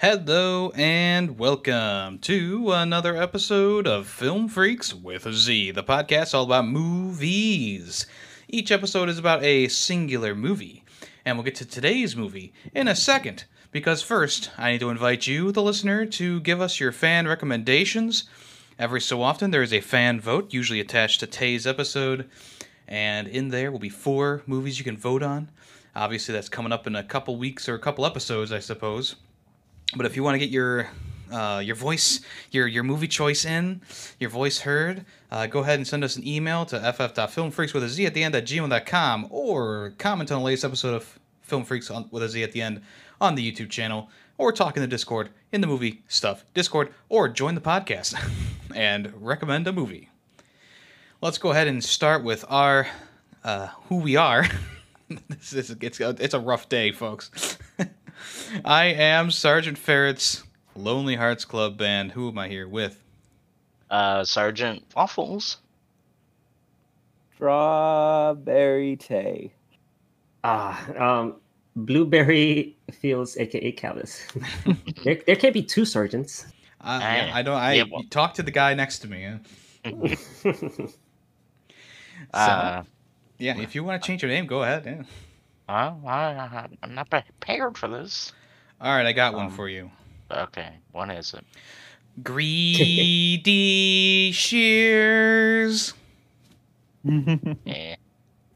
Hello and welcome to another episode of Film Freaks with a Z, the podcast all about movies. Each episode is about a singular movie, and we'll get to today's movie in a second. Because first, I need to invite you, the listener, to give us your fan recommendations. Every so often, there is a fan vote, usually attached to today's episode, and in there will be four movies you can vote on. Obviously, that's coming up in a couple weeks or a couple episodes, I suppose. But if you want to get your uh, your voice, your your movie choice in, your voice heard, uh, go ahead and send us an email to ff.filmfreaks with a z at the end at gmail.com or comment on the latest episode of Film Freaks on, with a z at the end on the YouTube channel or talk in the Discord in the movie stuff Discord or join the podcast and recommend a movie. Let's go ahead and start with our uh, who we are. this is it's it's a rough day, folks. I am Sergeant Ferret's Lonely Hearts Club Band. Who am I here with? Uh, Sergeant Waffles. Strawberry Tay. Ah, um, Blueberry Fields, aka Kalas. there, there can't be two sergeants. Uh, yeah, I don't. I Yeah, well- talk to the guy next to me. yeah. So, Uh, yeah, if you want to change your name, go ahead. Yeah. I, I'm not prepared for this. All right, I got one Um, for you. Okay, what is it? Greedy shears. Yeah.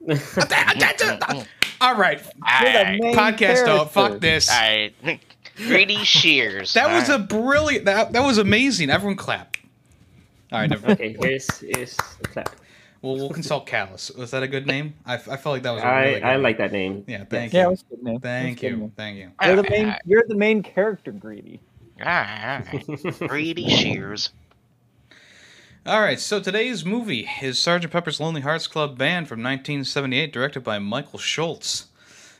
All right, Alright, podcast. Oh, fuck this. alright. Greedy shears. That was a brilliant. That, that was amazing. Everyone clap. All right, never. okay, here's here's the clap. Well, we'll consult Kalas. Was that a good name? I, I felt like that was. A I really good I name. like that name. Yeah, thank Yeah, it you. was good, man. Thank good, you. man. Thank you. You're the main. Ah. You're the main character, greedy. alright, ah, ah, alright. Greedy shears. All right, so today's movie is Sergeant Pepper's Lonely Hearts Club Band from 1978, directed by Michael Schultz.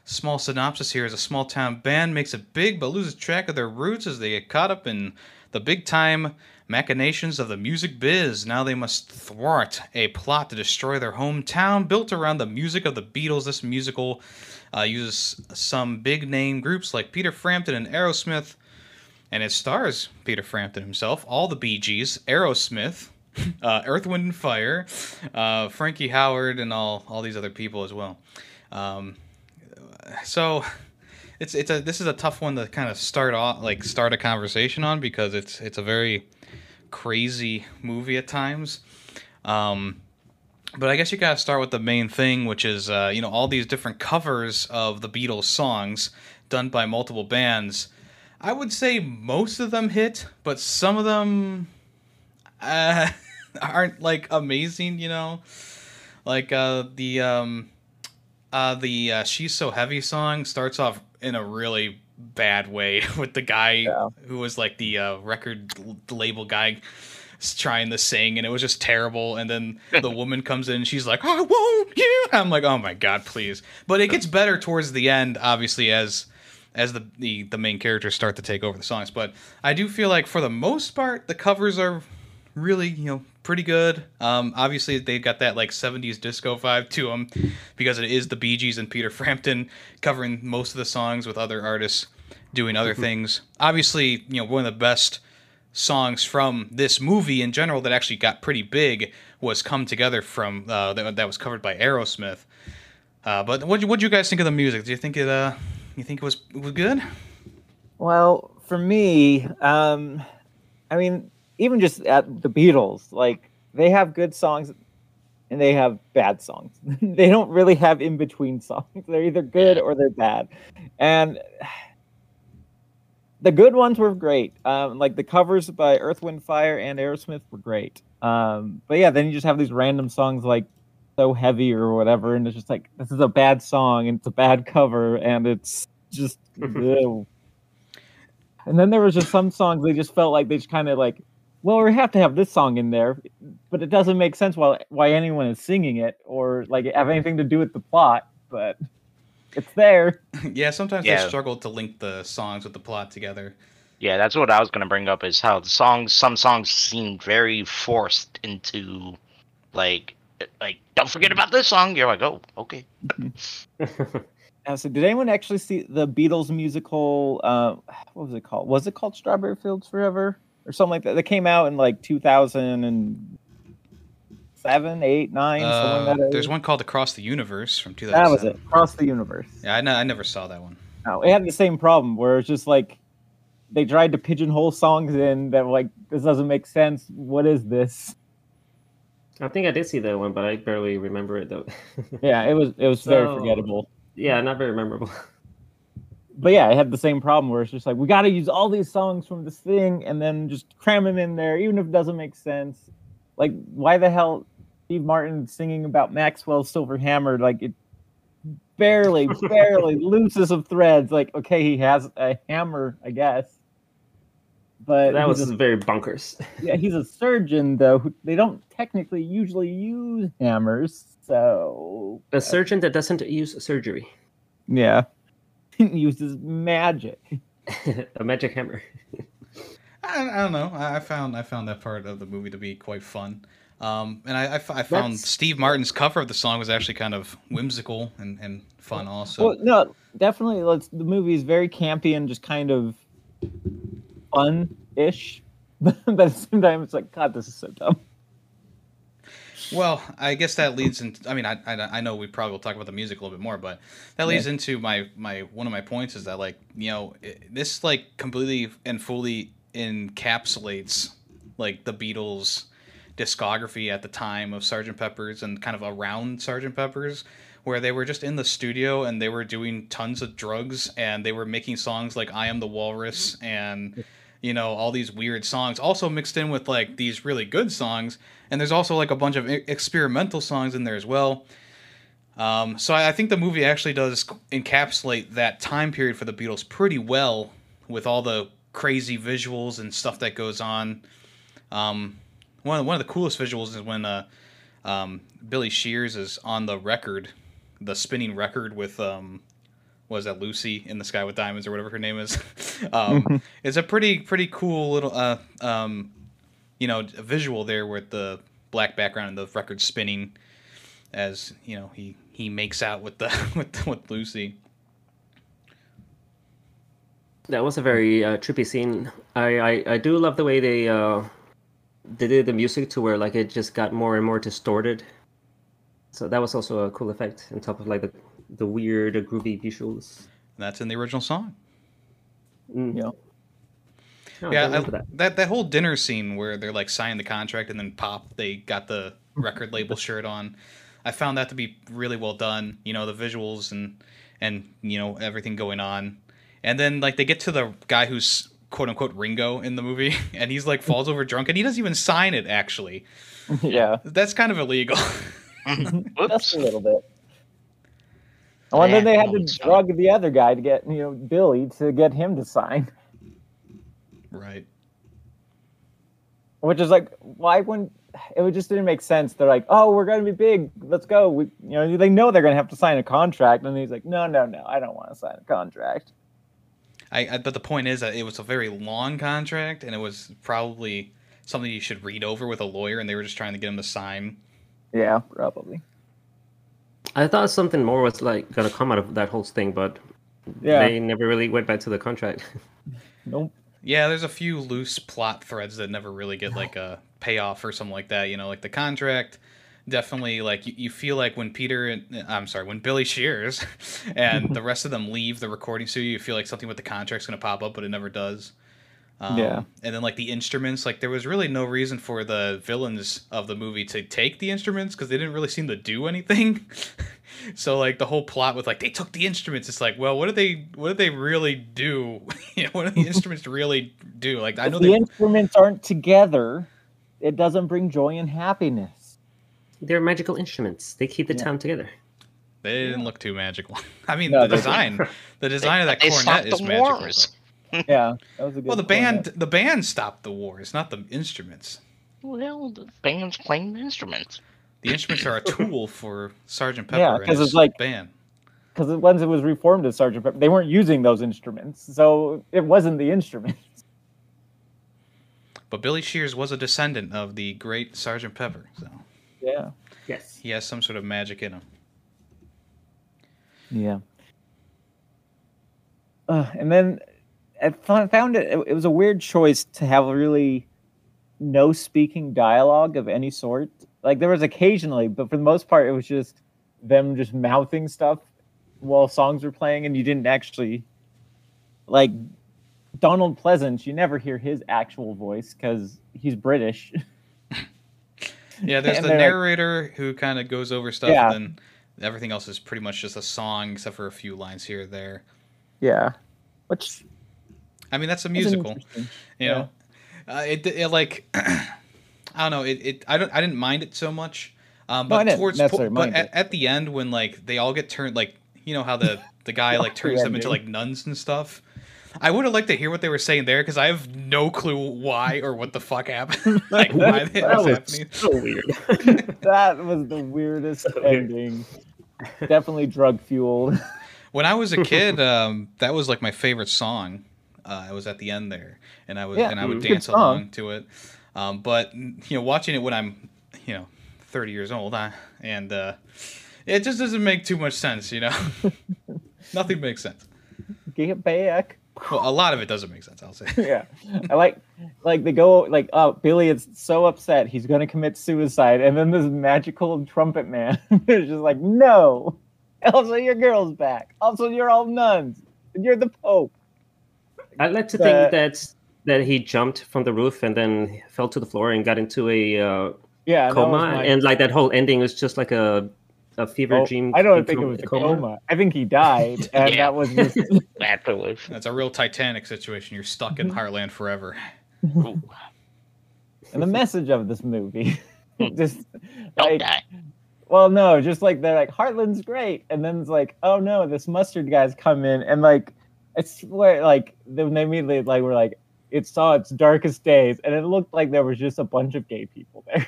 Small synopsis here is a small town band makes it big but loses track of their roots as they get caught up in the big time machinations of the music biz. Now they must thwart a plot to destroy their hometown built around the music of the Beatles. This musical uh, uses some big name groups like Peter Frampton and Aerosmith, and it stars Peter Frampton himself, all the Bee Gees, Aerosmith, uh, Earth, Wind, and Fire, uh, Frankie Howerd, and all all these other people as well. Um, so it's it's a this is a tough one to kind of start off like start a conversation on because it's it's a very crazy movie at times. Um, but I guess you gotta start with the main thing, which is uh, you know all these different covers of the Beatles songs done by multiple bands. I would say most of them hit, but some of them uh, aren't like amazing. You know, like uh, the um, uh, the uh, "She's So Heavy" song starts off in a really bad way with the guy Yeah. who was like the uh, record label guy trying to sing and it was just terrible. And then the woman comes in and she's like i won't you! I'm like oh my god please. But it gets better towards the end obviously as as the, the the main characters start to take over the songs. But i do feel like for the most part the covers are really you know pretty good. Um obviously they've got that like 70s disco vibe to them because it is the bee gees and peter frampton covering most of the songs with other artists doing other things obviously you know one of the best songs from this movie in general that actually got pretty big was come together from uh that, that was covered by aerosmith uh but what what do you guys think of the music do you think it uh you think it was it was good Well, for me, um, I mean, even just at the Beatles, like they have good songs and they have bad songs. they don't really have in between songs. They're either good or they're bad. And the good ones were great. Um, like the covers by Earth, Wind, Fire and Aerosmith were great. Um, but yeah, then you just have these random songs like so heavy or whatever, and it's just like this is a bad song and it's a bad cover and it's just ew. And then there was just some songs they just felt like they just kind of like, well, we have to have this song in there, but it doesn't make sense why why anyone is singing it or like have anything to do with the plot, but it's there. yeah sometimes Yeah. they struggle to link the songs with the plot together Yeah, that's what I was gonna bring up is how the songs some songs seem very forced into like like don't forget about this song. You're like, oh, okay. Uh, so did anyone actually see the Beatles musical? Uh, what was it called? Was it called Strawberry Fields Forever or something like that? That came out in like 2007, 8, 9. something Uh, like that there's one called Across the Universe from 2007. That was it. Across the universe. Yeah, I, never saw that one. No, it had the same problem where it's just like they tried to pigeonhole songs in that like this doesn't make sense. What is this? I think I did see that one, but I barely remember it though. Yeah, it was it was very forgettable. yeah, not very memorable. But yeah, it had the same problem where it's just like we got to use all these songs from this thing and then just cram them in there, even if it doesn't make sense. Like, why the hell Steve Martin singing about Maxwell's Silver Hammer? Like, it barely, barely loosest of threads. Like, okay, he has a hammer, I guess. But that was a very bunkers. yeah, he's a surgeon though. Who, they don't technically usually use hammers, so A surgeon that doesn't use surgery. yeah, uses magic. a magic hammer. I, I don't know. I, I found I found that part of the movie to be quite fun. Um, and I, I, f- I found That's- Steve Martin's cover of the song was actually kind of whimsical and, and fun also. well, no, definitely. Let's. The movie is very campy and just kind of fun-ish, but at the same time, it's like, God, this is so dumb. Well, I guess that leads into. I mean, I, I, I know we probably will talk about the music a little bit more, but that leads into my my one of my points is that like you know it, this like completely and fully encapsulates like the Beatles discography at the time of Sgt. Pepper's and kind of around Sgt. Pepper's where they were just in the studio and they were doing tons of drugs and they were making songs like I Am the Walrus and you know all these weird songs also mixed in with like these really good songs and there's also like a bunch of experimental songs in there as well um, so I, I think the movie actually does encapsulate that time period for the beatles pretty well with all the crazy visuals and stuff that goes on um, one, of, one of the coolest visuals is when uh, um, billy shears is on the record the spinning record with um, what is that Lucy in the Sky with Diamonds or whatever her name is. um, it's a pretty pretty cool little uh, um, you know visual there with the black background and the record spinning as you know he he makes out with the with with Lucy. That was a very uh, trippy scene. I, I I do love the way they uh they did the music to where like it just got more and more distorted. So that was also a cool effect on top of like the the weird groovy visuals. That's in the original song. Mm. Yeah. No, yeah, I- that. that that whole dinner scene where they're like signing the contract and then pop they got the record label shirt on. I found that to be really well done. You know the visuals and and you know everything going on, and then like they get to the guy who's quote unquote Ringo in the movie, and he's like falls over drunk and he doesn't even sign it. Actually, yeah, that's kind of illegal. just Whoops. a little bit. Oh, and then they had to it's drug the other guy to get you know Billy to get him to sign. right. which is like why wouldn't it just didn't make sense they're like oh we're gonna be big let's go we, you know they know they're gonna have to sign a contract and he's like no no no i don't want to sign a contract I, I but the point is that it was a very long contract and it was probably something you should read over with a lawyer and they were just trying to get him to sign. yeah probably I thought something more was like gonna come out of that whole thing, but yeah they never really went back to the contract. nope Yeah, there's a few loose plot threads that never really get like a payoff or something like that. You know, like the contract. Definitely, like you, you feel like when Peter, and, I'm sorry, when Billy Shears and the rest of them leave the recording studio, you feel like something with the contract's gonna pop up, but it never does. Um, Yeah. And then like the instruments, like there was really no reason for the villains of the movie to take the instruments because they didn't really seem to do anything. so like the whole plot with like they took the instruments, it's like, well, what did they, what did they really do? you know, what do the instruments really do? Like I know the they, instruments aren't together it doesn't bring joy and happiness They're magical instruments. They keep the Yeah. town together. they didn't look too magical. I mean, No, the they- design, the design of that they cornet stopped is the magical. wars. yeah that was a good Well, the point. band, the band stopped the wars, not the instruments. Well, the band's playing the instruments. The instruments are a tool for Sergeant Pepper Yeah, and 'cause his it's like- band. because once it was reformed as sergeant pepper they weren't using those instruments so it wasn't the instruments But Billy Shears was a descendant of the great Sergeant Pepper, so yeah Yes. he has some sort of magic in him. Yeah. uh, and then I fo- found it, it. It was a weird choice to have really no speaking dialogue of any sort. Like there was occasionally, but for the most part, it was just them just mouthing stuff while songs were playing, and you didn't actually like Donald Pleasence. You never hear his actual voice because he's British. Yeah, there's the they're like- narrator who kind of goes over stuff, Yeah. and then everything else is pretty much just a song, except for a few lines here or there. yeah, which I mean, that's a musical, you know. Uh, it, it like I don't know. It, it I don't I didn't mind it so much. Um, No, but didn't towards necessarily but at, at the end when like they all get turned like you know how the the guy like turns them into like nuns and stuff. I would have liked to hear what they were saying there because I have no clue why or what the fuck happened. like why that That was was happening. so weird. That was the weirdest So weird. ending. Definitely drug fueled. When I was a kid, um, that was like my favorite song. Uh, I was at the end there, and I was Yeah, and I would. Dance song. along to it. Um, but you know, watching it when I'm, you know, 30 years old, I, and uh, it just doesn't make too much sense. You know, nothing makes sense. Get back. Well, a lot of it doesn't make sense. I'll say. yeah. I like like they go like oh billy is so upset he's gonna commit suicide and then this magical trumpet man is just like no! Also your girl's back. Also you're all nuns. And you're the pope. I'd like to The- think that that he jumped from the roof and then fell to the floor and got into a uh, yeah coma, my- and like that whole ending was just like a a fever oh, dream. i don't think it was a a coma. i think he died and Yeah. that was just That's was. That's a real Titanic situation. You're stuck in mm-hmm. Heartland forever. And the message of this movie hmm. just Don't like die. Well, no, just like they're like Heartland's great, and then it's like, oh no, this mustard guy's come in, and like I swear, like then they immediately like were like, it saw its darkest days, and it looked like there was just a bunch of gay people there.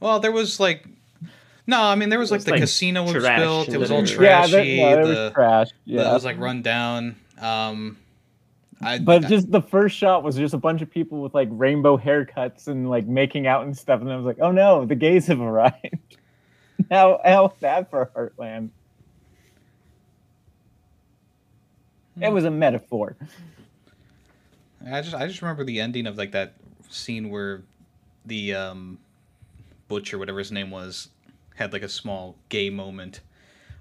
Well, there was like. No, I mean there was It like the like, casino was trash built. It was all then- yeah, trashy. there, no, the, was trash. the- Yeah, it was like run down. Um, I, but I- just the first shot was just a bunch of people with like rainbow haircuts and like making out and stuff, and I was like, oh no, the gays have arrived. how how bad for Heartland? It Hmm. was a metaphor. I just I just remember the ending of like that scene where the um butcher whatever his name was had like a small gay moment.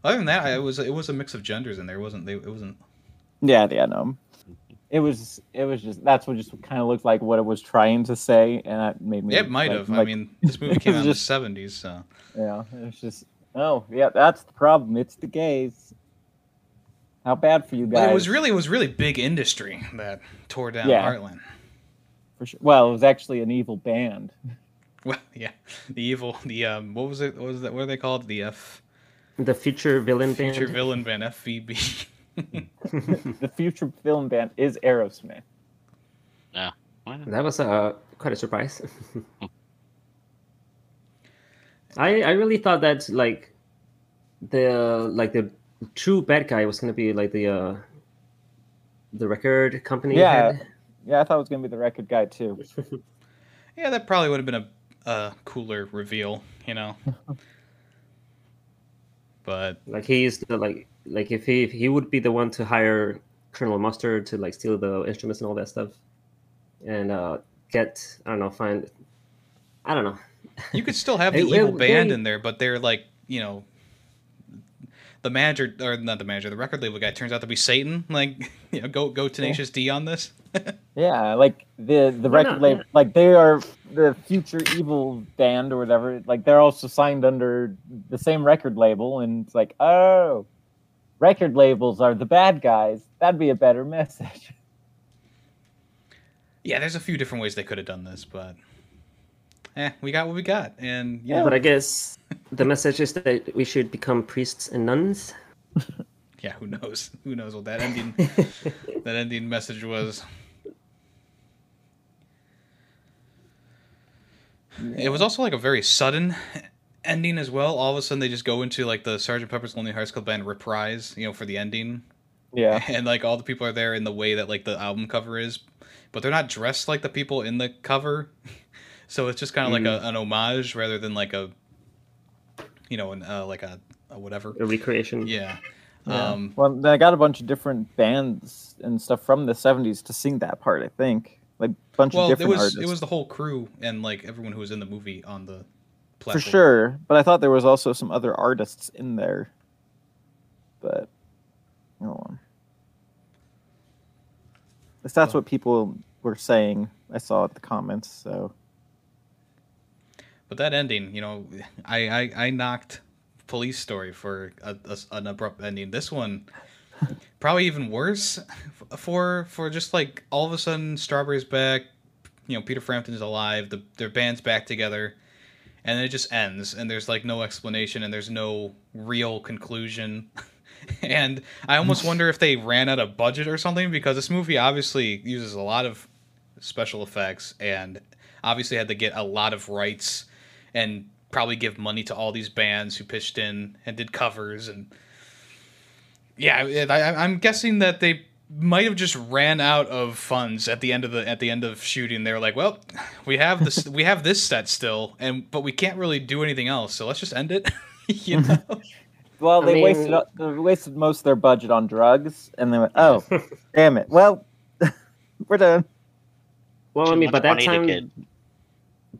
Other than that, I, it was it was a mix of genders in there. It wasn't they, it wasn't Yeah, yeah, no. It was it was just that's what just kind of looked like what it was trying to say, and that made me. it might like- have. I mean, this movie came out in the seventies, so yeah, it's just oh yeah, that's the problem. It's the gays. How bad for you guys? it was really it was really big industry that tore down Yeah. Heartland. for sure. Well, it was actually an evil band. Well, yeah, the evil the um what was it what was that what are they called the F the future villain future band. Future villain band FVB. the future film band is Aerosmith. Yeah, that was uh, quite a surprise. I I really thought that like the like the true bad guy was gonna be like the uh the record company Yeah. head. Yeah, I thought it was gonna be the record guy too. yeah, that probably would have been a a cooler reveal, you know. But Like he's the like like if he if he would be the one to hire Colonel Mustard to like steal the instruments and all that stuff, and uh get I don't know find I don't know You could still have the It- evil it- band they- in there, but they're like, you know, the manager or not the manager, the record label guy turns out to be Satan. Like, you know, go go Tenacious D on this. Yeah, like the the Why record not? label, Yeah. like they are the future evil band or whatever. Like they're also signed under the same record label, and it's like, oh, record labels are the bad guys. That'd be a better message. yeah, there's a few different ways they could have done this, but eh, we got what we got, and Yeah. yeah, but I guess the message is that we should become priests and nuns. yeah, who knows? Who knows what that ending that ending message was? It was also like a very sudden ending as well. All of a sudden, they just go into like the Sergeant Pepper's Lonely Hearts Club Band reprise, you know, for the ending. Yeah, and like all the people are there in the way that like the album cover is, but they're not dressed like the people in the cover. So it's just kind of like a, an homage rather than like a, you know, an, uh, like a, a whatever. A recreation. Yeah. Yeah. Um, well, then I got a bunch of different bands and stuff from the '70s to sing that part. I think like a bunch well, of it different was artists. it was the whole crew and like everyone who was in the movie on the for sure, but I thought there was also some other artists in there. But, hold on. At that's Oh. what people were saying. I saw at the comments. So But that ending, you know, I I, I knocked Police Story for a, a- an abrupt ending. This one, probably even worse for for just like all of a sudden Strawberry's back. You know, Peter Frampton's alive. The their band's back together, and it just ends. And there's like no explanation, and there's no real conclusion. and I almost wonder if they ran out of budget or something because this movie obviously uses a lot of special effects and obviously had to get a lot of rights and probably give money to all these bands who pitched in and did covers and yeah I, I, i'm guessing that they might have just ran out of funds at the end of the at the end of shooting they were like well we have this we have this set still and but we can't really do anything else so let's just end it you know well, I they mean- wasted uh, they wasted most of their budget on drugs, and they went, "Oh, damn it! Well, we're done." Well, I mean, much but that time,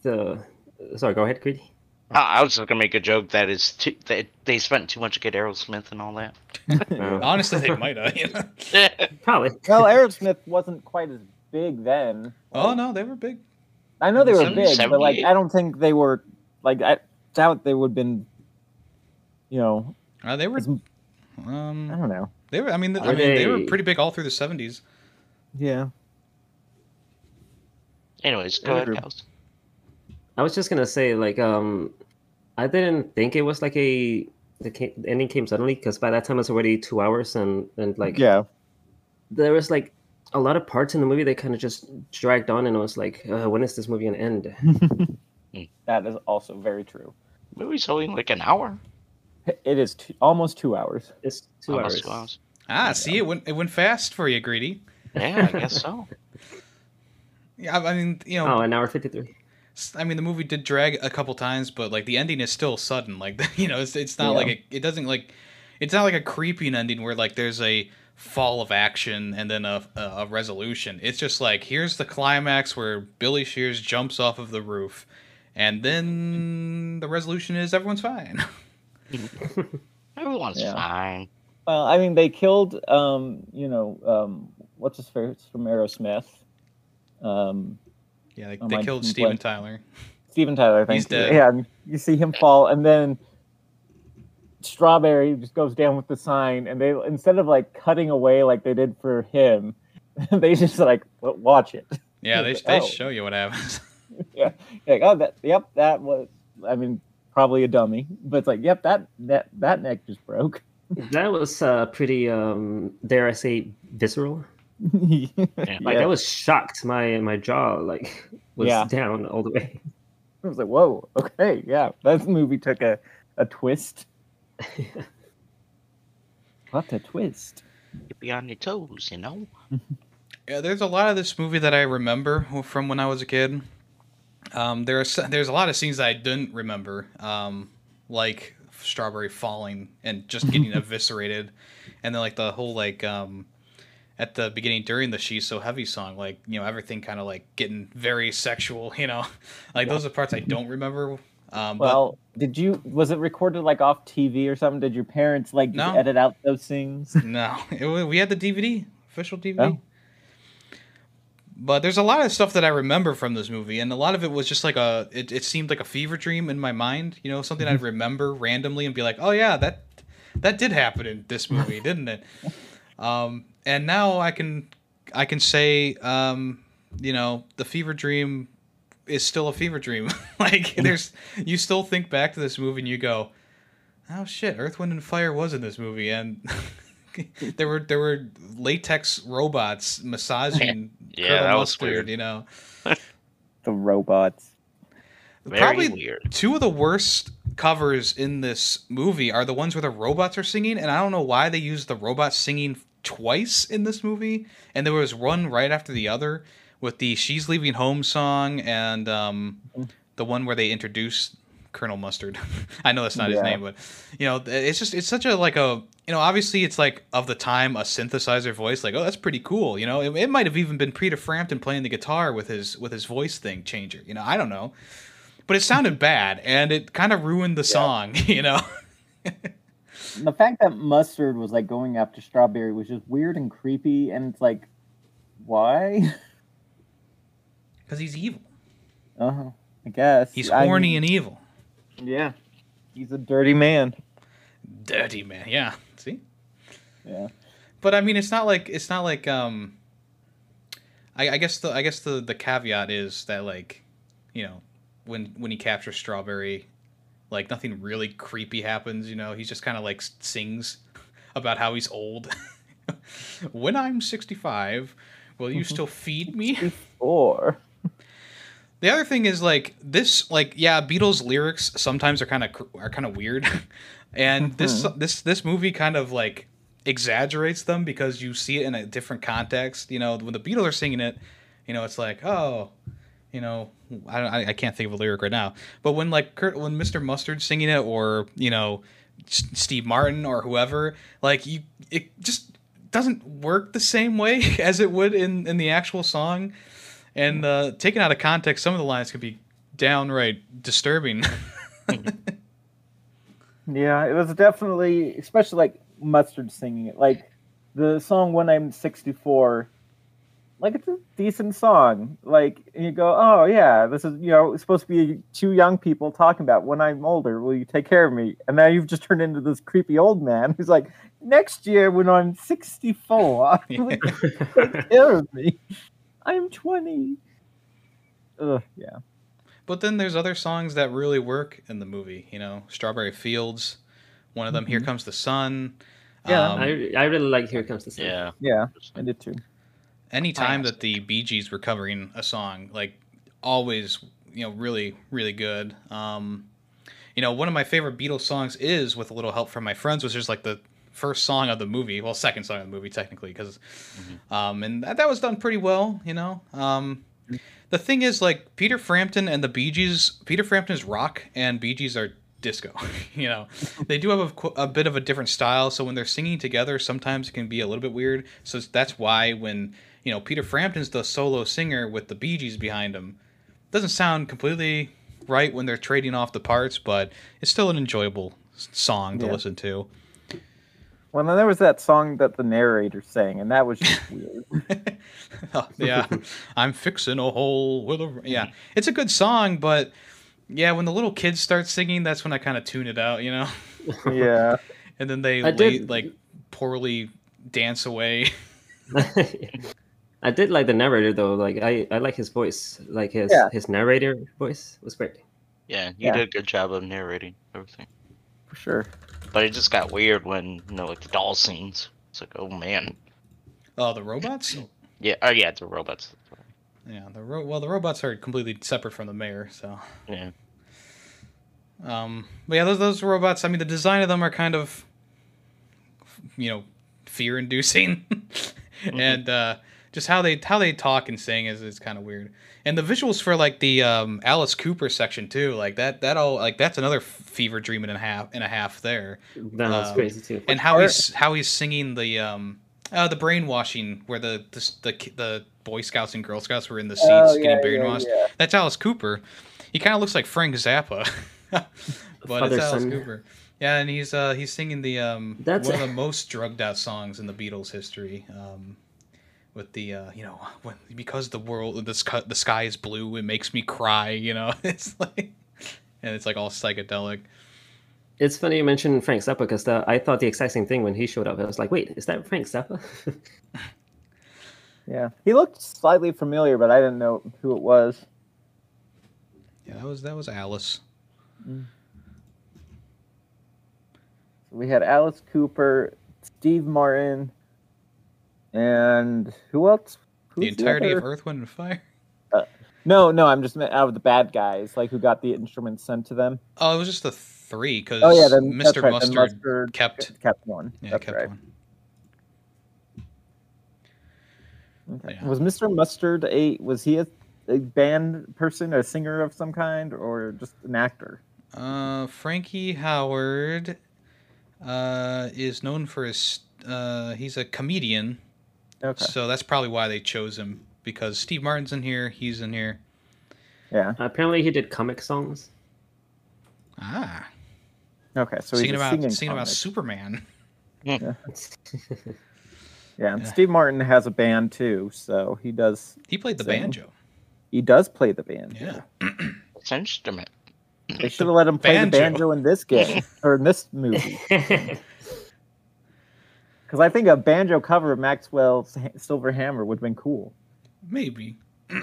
the sorry, go ahead, Greedy. I I was just gonna make a joke that is too, that they spent too much to get Aerosmith and all that. Uh, honestly they might have you know? probably. Well, Aerosmith wasn't quite as big then. oh no they were big I know they were big, but like I don't think they were like I doubt they would have been. You know, uh, they were as- I um don't know. they were i mean, I mean they were pretty big all through the 70s Yeah. Anyways, go ahead, group. Kels. I was just gonna say, like, um, I didn't think it was like a the, ca- the ending came suddenly because by that time it's already two hours and and like yeah. there was like a lot of parts in the movie that kind of just dragged on and I was like, uh, when is this movie gonna end? that is also very true. Movie's only like an hour. It is two, almost two hours. It's two Almost hours. two hours. ah see it went it went fast for you greedy Yeah, I guess so. yeah i I mean you know Oh, an hour fifty three. s- I mean, the movie did drag a couple times, but like the ending is still sudden. Like you know, it's it's not Yeah. like a, it doesn't like it's not like a creeping ending where like there's a fall of action and then a, a a resolution. It's just like here's the climax where Billy Shears jumps off of the roof, and then the resolution is everyone's fine. Everyone's Yeah. fine. Well, I mean, they killed, um, you know, um, what's his face from Aerosmith, um, yeah, they, they killed my Steven blank. Tyler. Steven Tyler. Thank He's you. dead. Yeah, you see him fall, and then Strawberry just goes down with the sign, and they instead of like cutting away like they did for him, they just like watch it. Yeah, they Like, they oh. show you what happens. yeah, like oh that, yep, that was. I mean, probably a dummy, but it's like, yep, that that that neck just broke. That was uh, pretty, um, dare I say, visceral. yeah. Like I was shocked. My my jaw like was Yeah. down all the way. I was like, whoa, okay, yeah, that movie took a, a twist. What a twist. You be on your toes, you know. Yeah, there's a lot of this movie that I remember from when I was a kid. Um, there's there's a lot of scenes that I didn't remember, um, like Strawberry falling and just getting eviscerated, and then like the whole like um, at the beginning during the "She's So Heavy" song, like you know everything kind of like getting very sexual, you know, like those are parts I don't remember. Um, Well, did you was it recorded like off TV or something? Did your parents like No. edit out those scenes? no, it, we had the DVD, official DVD. Oh. But there's a lot of stuff that I remember from this movie, and a lot of it was just like a. It, it seemed like a fever dream in my mind, you know, something I'd remember randomly and be like, "Oh yeah, that that did happen in this movie, didn't it?" Um, and now I can I can say, um, you know, the fever dream is still a fever dream. like there's you still think back to this movie and you go, "Oh shit, Earth, Wind, and Fire was in this movie," and. there were there were latex robots massaging Yeah, that was weird. you know. the robots. Very Probably weird. two of the worst covers in this movie are the ones where the robots are singing, and I don't know why they use the robots singing twice in this movie, and there was one right after the other with the "She's Leaving Home" song and um, the one where they introduce Colonel Mustard. I know that's not his name, but you know, it's just it's such a like a you know, obviously it's like of the time a synthesizer voice. Like, oh, that's pretty cool. You know, it, it might have even been Peter Frampton playing the guitar with his with his voice thing changer. You know, I don't know, but it sounded bad and it kind of ruined the song. You know. the fact that mustard was like going after strawberry was just weird and creepy, and it's like, why? Because he's evil. Uh huh. I guess He's I horny mean, and evil. yeah. He's a dirty man. Dirty man. Yeah. See. Yeah. But I mean, it's not like it's not like um. I, I guess the I guess the the caveat is that like, you know, when when he captures Strawberry, like nothing really creepy happens. You know, He's just kind of like sings about how he's old. when I'm 65, will you mm-hmm. still feed me? Or The other thing is like this, like yeah, Beatles lyrics sometimes are kind of are kind of weird, and mm-hmm. this this this movie kind of like exaggerates them because you see it in a different context. You know, when the Beatles are singing it, you know, it's like oh, you know, I I can't think of a lyric right now, but when like Kurt, when Mr. Mustard's singing it, or you know, S- Steve Martin or whoever, like you, it just doesn't work the same way as it would in in the actual song and uh, taken out of context, some of the lines could be downright disturbing. yeah, it was definitely, especially like mustard singing it. Like the song "When I'm 64," like it's a decent song. Like and you go, oh yeah, this is you know it's supposed to be two young people talking about when I'm older, will you take care of me? And now you've just turned into this creepy old man who's like, next year when I'm 64, will you take care of me? I'm 20. Ugh, yeah. but then there's other songs that really work in the movie. You know, Strawberry Fields, one of them. Here comes the sun. Yeah, Um, I, I really like Here Comes the Sun. Yeah. Yeah, I did too. Anytime that the Bee Gees were covering a song, like always, you know, really, really good. Um, you know, one of my favorite Beatles songs is "With a Little Help from My Friends," which is like the first song of the movie. Well, second song of the movie technically, because, um, and that, that was done pretty well. You know, um, the thing is, like Peter Frampton and the Bee Gees. Peter Frampton is rock, and Bee Gees are disco. you know, they do have a, a bit of a different style. So when they're singing together, sometimes it can be a little bit weird. So that's why when you know Peter Frampton's the solo singer with the Bee Gees behind him, doesn't sound completely right when they're trading off the parts, but it's still an enjoyable song to Yeah. listen to. Well, then there was that song that the narrator sang, and that was just weird. Oh, yeah, I'm fixing a hole with a yeah. It's a good song, but yeah, when the little kids start singing, that's when I kind of tune it out, you know. yeah. And then they I lay, did- like poorly dance away. I did like the narrator though. Like I, I like his voice. Like his Yeah. his narrator voice was great. Yeah, you Yeah. did a good job of narrating everything. For sure. But it just got weird when you know like the doll scenes. It's like, oh man. Oh, the robots. Yeah. Oh yeah, the robots. Yeah, the ro- well, the robots are completely separate from the mayor, so. Yeah. Um, but yeah, those those robots. I mean, the design of them are kind of, you know, fear-inducing, and uh, just how they how they talk and sing is is kind of weird. And the visuals for like the um, Alice Cooper section too, like that that all like that's another fever dream in and a half and a half there. That was Um, crazy too. And how he's how he's singing the um uh, the brainwashing where the, the the the Boy Scouts and Girl Scouts were in the seats Oh, getting yeah, brainwashed. yeah, yeah. That's Alice Cooper. He kind of looks like Frank Zappa, but it's Alice son. Cooper. Yeah, and he's uh he's singing the um That's- one of the most drugged out songs in the Beatles history. Um, with the uh you know when because the world the sky, the sky is blue it makes me cry you know it's like and it's like all psychedelic. It's funny you mentioned Frank Zappa because I thought the exact same thing when he showed up. I was like, wait, is that Frank Zappa? Yeah. He looked slightly familiar, but I didn't know who it was. Yeah, that was that was Alice. We had Alice Cooper, Steve Martin, and who else? the Who's entirety of Earth, Wind, and Fire. No, no, I'm just out of the bad guys, like who got the instruments sent to them. Oh, it was just the three because Oh yeah, then Mr. right, Mustard, Mustard kept kept one. yeah that's kept right. one. Okay. Yeah. Was Mr. Mustard a was he a, a band person, a singer of some kind, or just an actor? Uh, Frankie Howerd uh, is known for his. Uh, he's a comedian, Okay. so that's probably why they chose him because Steve Martin's in here. He's in here. Yeah. Apparently, he did comic songs. Ah, Okay. So singing he's about singing singing about. Superman. Yeah. And Yeah. Steve Martin has a band too, so he does He played the Sing. banjo. he does play the banjo. Yeah. It's instrument. They should have let him play Banjo. the banjo in this game or in this movie. Because I think a banjo cover of Maxwell's Silver Hammer would have been cool. Maybe.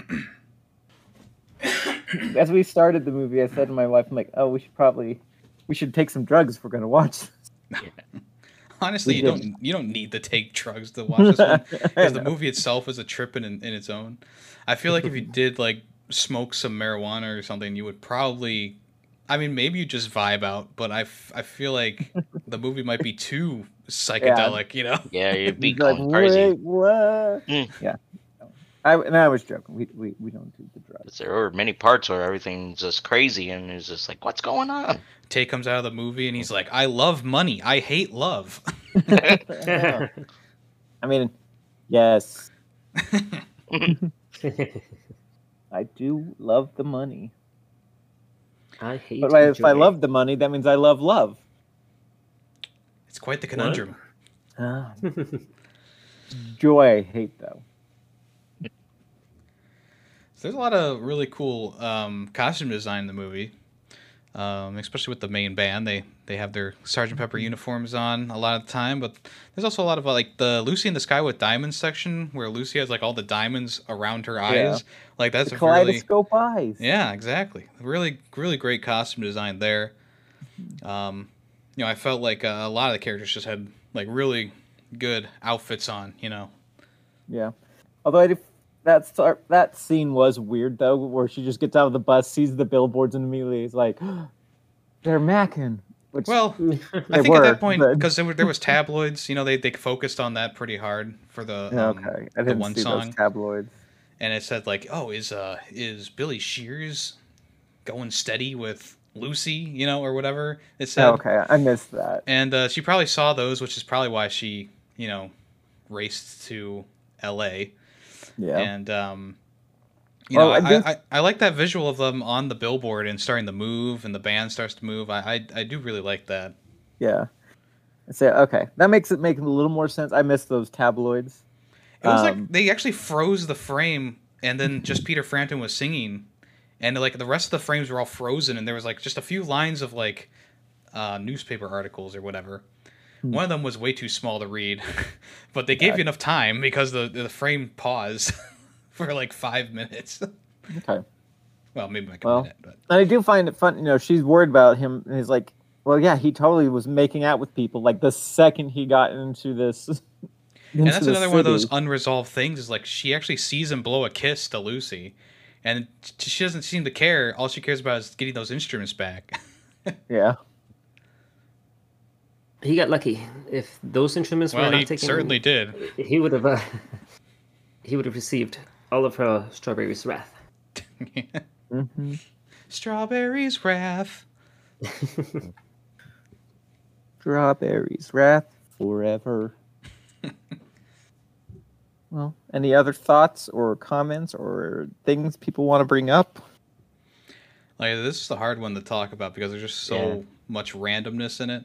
As we started the movie, I said to my wife, "I'm like, oh, we should probably, we should take some drugs if we're gonna watch." This. Honestly, We you did. don't you don't need to take drugs to watch this one because the movie itself is a trip in in its own. I feel like if you did like smoke some marijuana or something, you would probably. I mean, maybe you just vibe out, but I, f- I feel like the movie might be too psychedelic, you know? Yeah, you'd be He's like, going crazy. Wait, what? Mm. Yeah. I and I was joking. We, we we don't do the drugs. There were many parts where everything's just crazy, and it's just like, what's going on? Tay comes out of the movie and he's like, I love money. I hate love. I mean, yes, I do love the money. I hate. But if I love the money, that means I love love. It's quite the conundrum. Ah. Joy, I hate though. So There's a lot of really cool um, costume design in the movie, um, especially with the main band. They they have their Sergeant Pepper uniforms on a lot of the time, but there's also a lot of uh, like the Lucy in the Sky with Diamonds section where Lucy has like all the diamonds around her eyes. Yeah. Like that's the a really kaleidoscope eyes. yeah, exactly. Really really great costume design there. Um, you know, I felt like uh, a lot of the characters just had like really good outfits on. You know, Yeah. Although I did, that start, that scene was weird though, where she just gets out of the bus, sees the billboards, and immediately is like, "They're Mackin." Which well. they I think were, at that point, but- because there, there was tabloids, you know, they, they focused on that pretty hard for the Yeah, um, okay, I didn't one see song. those tabloids. and it said like, oh, is uh is Billy Shears going steady with Lucy, you know, or whatever it said. Oh, okay, I missed that. And uh, she probably saw those, which is probably why she, you know, raced to L.A. Yeah. And um, you know, I I, do- I, I like that visual of them on the billboard and starting to move, and the band starts to move. I I, I do really like that. Yeah. I say okay, that makes it make a little more sense. I missed those tabloids. It was Um, like they actually froze the frame, and then just Peter Frampton was singing, and like the rest of the frames were all frozen, and there was like just a few lines of like uh, newspaper articles or whatever. Hmm. One of them was way too small to read, but they gave you enough time because the the frame paused for like five minutes. Okay. well, maybe like a Well, minute, but And I do find it fun. You know, she's worried about him, and he's like, "Well, yeah, he totally was making out with people. Like the second he got into this." and that's the another one of those unresolved things. Is like she actually sees him blow a kiss to Lucy, and she doesn't seem to care. All she cares about is getting those instruments back. Yeah. He got lucky. If those instruments were well, not he taken, certainly did. he would have. Uh, he would have received all of her strawberries wrath. hmm Strawberries wrath. Strawberries, wrath forever. Well, any other thoughts or comments or things people want to bring up? Like this is the hard one to talk about because there's just so Yeah. much randomness in it.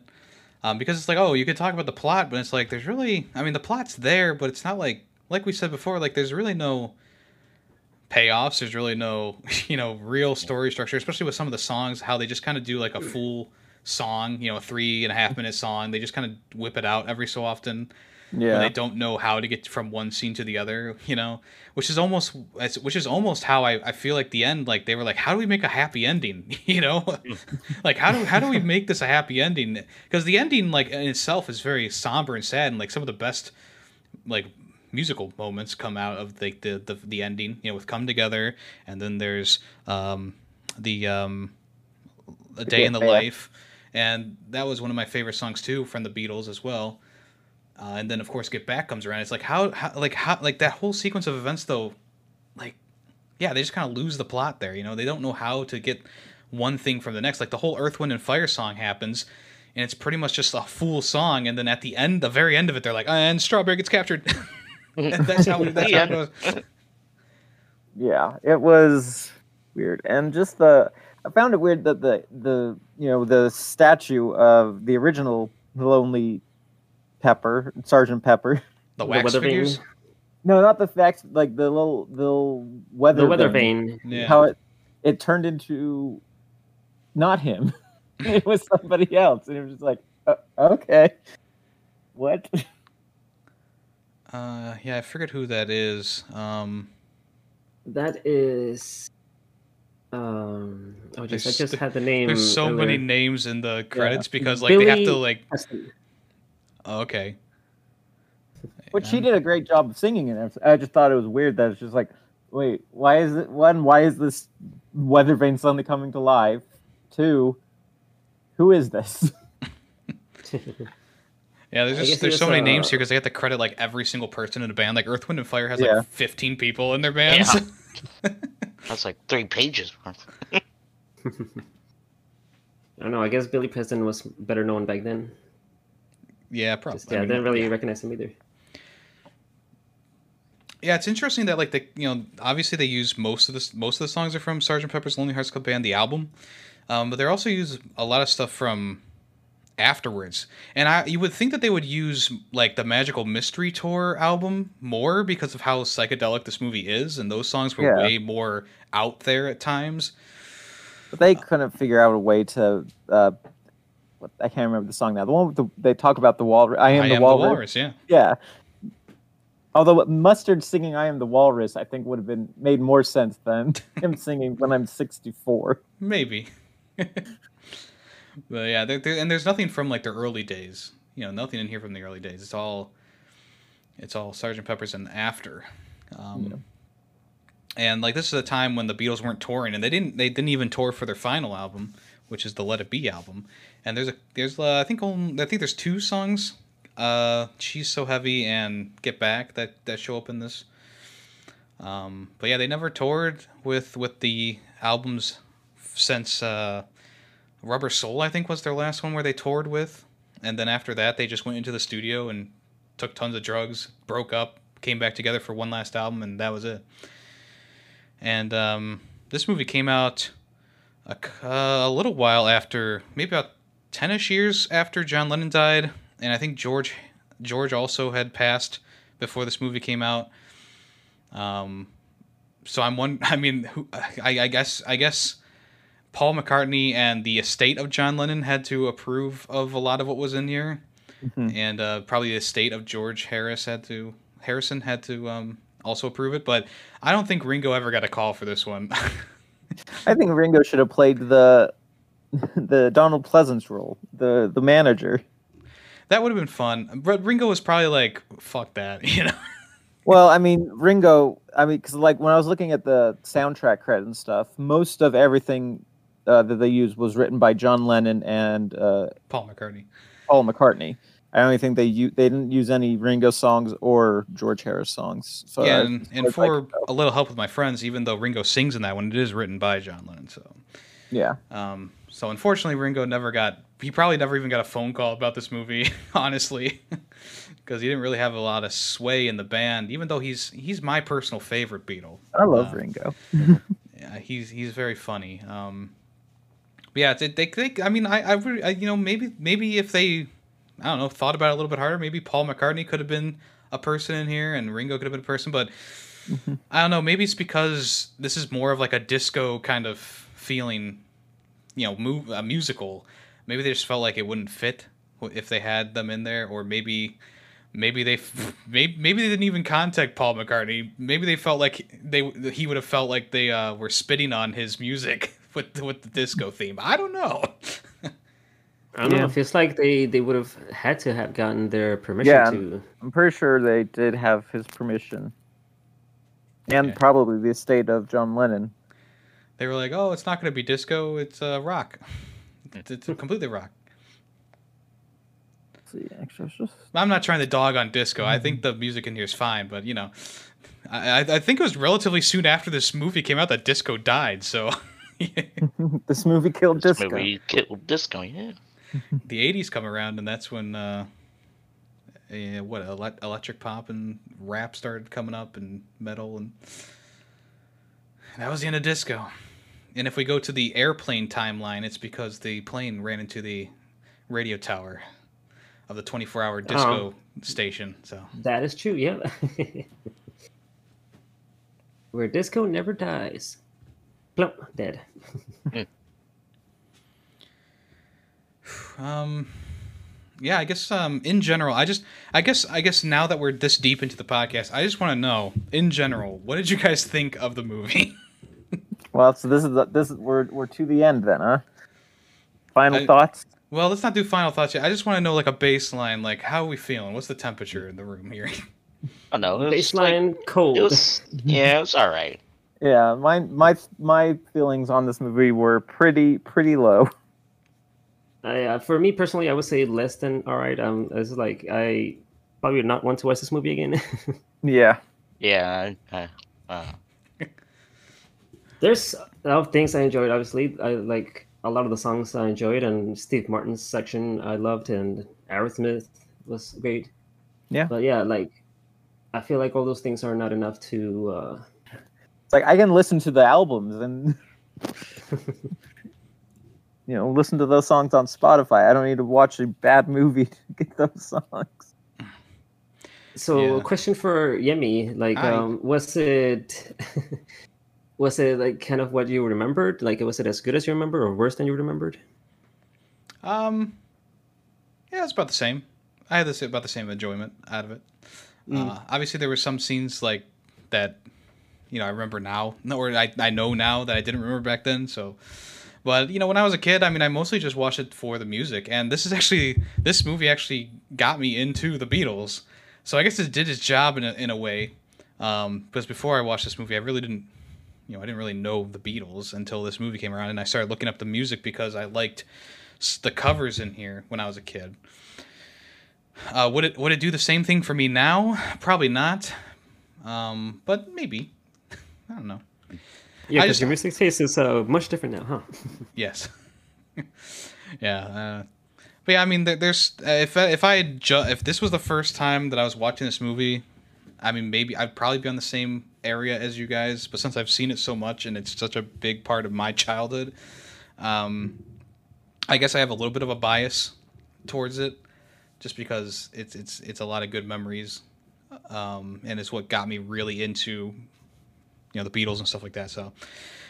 Um, because it's like, oh, you could talk about the plot, but it's like there's really, I mean, the plot's there, but it's not like, like we said before, like there's really no payoffs. There's really no, you know, real story structure, especially with some of the songs, how they just kind of do like a full song, you know, a three and a half minute song. They just kind of whip it out every so often. Yeah. they don't know how to get from one scene to the other, you know, which is almost which is almost how I, I feel like the end like they were like how do we make a happy ending, you know, like how do how do we make this a happy ending? Because the ending like in itself is very somber and sad, and like some of the best like musical moments come out of like the, the the ending, you know, with "Come Together," and then there's um the um a day in the Yeah. life, and that was one of my favorite songs too from the Beatles as well. Uh, and then of course Get Back comes around. It's like how, how like how like that whole sequence of events though, like yeah, they just kind of lose the plot there. You know, they don't know how to get one thing from the next. Like the whole Earth, Wind, and Fire song happens, and it's pretty much just a full song. And then at the end, the very end of it, they're like, and Strawberry gets captured. and that's how, that's how it goes. Yeah, it was weird, and just the I found it weird that the the you know the statue of the original Lonely Pepper, Sergeant Pepper. The The wax weather figures. vane. No, not the facts, like the little the little weather The weather vane. vane. Yeah. How it it turned into not him. it was somebody else, and it was just like, uh, okay, what? Uh, yeah, I forget who that is. Um, That is. Um. Oh, just, I just had the name. there's so many names in the credits because like they have to like. Preston. Oh, okay. But she did a great job of singing it. I just thought it was weird that it's just like, wait, why is it one? Why is this weather vane suddenly coming to life? Two, who is this? Yeah, there's just there's so was, many names uh, here because they have to credit like every single person in the band. Like Earth, Wind, and Fire has Yeah. like 15 people in their bands. Yeah. That's like three pages worth. I don't know. I guess Billy Preston was better known back then. Yeah, probably. Just, yeah, I, mean, didn't really yeah. recognize him either. Yeah, it's interesting that like the you know obviously they use most of this most of the songs are from Sgt. Pepper's Lonely Hearts Club Band the album, um, but they also use a lot of stuff from afterwards. And I you would think that they would use like the Magical Mystery Tour album more because of how psychedelic this movie is, and those songs were Yeah. way more out there at times. But they couldn't figure out a way to. Uh, what, I can't remember the song now. The one with the, they talk about the walrus. I am, I the, am walrus. the Walrus, yeah. Yeah. Although Mustard singing "I am the walrus," I think would have been made more sense than him singing "When I'm 64." Maybe. but yeah, there, there, and there's nothing from like the early days. You know, nothing in here from the early days. It's all, it's all Sergeant Pepper's and after. Um, And like this is a time when the Beatles weren't touring, and they didn't they didn't even tour for their final album, which is the Let It Be album. And there's a there's uh, I think only, I think there's two songs, uh, She's So Heavy and Get Back that that show up in this. Um, but yeah, they never toured with with the albums since uh, Rubber Soul. I think was their last one where they toured with, and then after that they just went into the studio and took tons of drugs, broke up, came back together for one last album, and that was it. And um, this movie came out a, uh, a little while after, maybe about ten-ish years after John Lennon died, and I think George George also had passed before this movie came out. Um, so I'm one. I mean, who, I, I guess I guess Paul McCartney and the estate of John Lennon had to approve of a lot of what was in here, Mhm. and uh, probably the estate of George Harris had to Harrison had to um, also approve it. But I don't think Ringo ever got a call for this one. I think Ringo should have played the the Donald Pleasence role, the the manager. that would have been fun. But Ringo was probably like, "Fuck that," you know. Well, I mean, Ringo. I mean, because like when I was looking at the soundtrack credit and stuff, most of everything uh, that they used was written by John Lennon and uh, Paul McCartney. Paul McCartney. I don't think they u- they didn't use any Ringo songs or George Harris songs. So yeah, and, and far as I for can a little help with my friends, even though Ringo sings in that one, it is written by John Lennon. So, yeah, um, so unfortunately, Ringo never got. He probably never even got a phone call about this movie, honestly, because he didn't really have a lot of sway in the band. Even though he's he's my personal favorite Beatle. I love Uh, Ringo. Yeah, he's he's very funny. Um, but yeah, they, they, they I mean, I, I, I, you know, maybe maybe if they, I don't know, thought about it a little bit harder, maybe Paul McCartney could have been a person in here, and Ringo could have been a person. But I don't know. Maybe it's because this is more of like a disco kind of feeling, you know, move a musical. Maybe they just felt like it wouldn't fit if they had them in there, or maybe maybe they maybe, maybe they didn't even contact Paul McCartney. Maybe they felt like they he would have felt like they uh, were spitting on his music with with the disco theme. I don't know. I don't know. It feels like they, they would have had to have gotten their permission Yeah. to. I'm pretty sure they did have his permission, and Okay. probably the estate of John Lennon. They were like, "Oh, it's not going to be disco. It's uh, rock. It's, it's completely rock." See, actually, I'm not trying to dog on disco. I think the music in here is fine, but you know, I, I I think it was relatively soon after this movie came out that disco died. So, this movie killed This disco. movie killed disco. Yeah. the 80s come around and that's when uh eh, what ele- electric pop and rap started coming up and metal and that was the end of disco and if we go to the airplane timeline it's because the plane ran into the radio tower of the 24-hour disco station so That is true. Yeah. Where disco never dies. Plump, dead. Um, yeah, I guess um, in general, I just, I guess, I guess now that we're this deep into the podcast, I just want to know, in general, what did you guys think of the movie? Well, so this is the, this is we're we're to the end then, huh? Final I- thoughts. well, let's not do final thoughts yet. I just want to know, like, a baseline, like, how are we feeling? What's the temperature in the room here? I know. It was like- Baseline cold. it was yeah, it was all right. Yeah, my my my feelings on this movie were pretty pretty low. I, uh, for me personally, I would say less than all right. Um, it's like I probably would not want to watch this movie again. Yeah, Yeah. I- I- uh, There's a lot of things I enjoyed. Obviously, I like a lot of the songs I enjoyed, and Steve Martin's section I loved, and Aerosmith was great. Yeah. but yeah, like I feel like all those things are not enough to. Uh, like I can listen to the albums and you know listen to those songs on Spotify. I don't need to watch a bad movie to get those songs. So, Yeah. question for Yemmy: Like, Hi. um, was it was it like kind of what you remembered? Like, was it as good as you remember, or worse than you remembered? Um, yeah, it's about the same. I had this about the same enjoyment out of it. Uh, obviously, there were some scenes like that, you know, I remember now, no, or I I know now that I didn't remember back then. So, but you know, when I was a kid, I mean, I mostly just watched it for the music, and this is actually this movie actually got me into the Beatles. So I guess it did its job in a in a way. Um, because before I watched this movie, I really didn't you know, I didn't really know the Beatles until this movie came around, and I started looking up the music because I liked the covers in here when I was a kid. Uh, would it would it do the same thing for me now? Probably not, um, but maybe. I don't know. Yeah, because just- your music taste is uh, much different now, huh? Yes. yeah. Uh, but yeah, I mean, there, there's if I- if I had ju- if this was the first time that I was watching this movie, I mean, maybe I'd probably be on the same area as you guys. But since I've seen it so much and it's such a big part of my childhood, um, I guess I have a little bit of a bias towards it, just because it's it's it's a lot of good memories, um, and it's what got me really into, you know, the Beatles and stuff like that. So.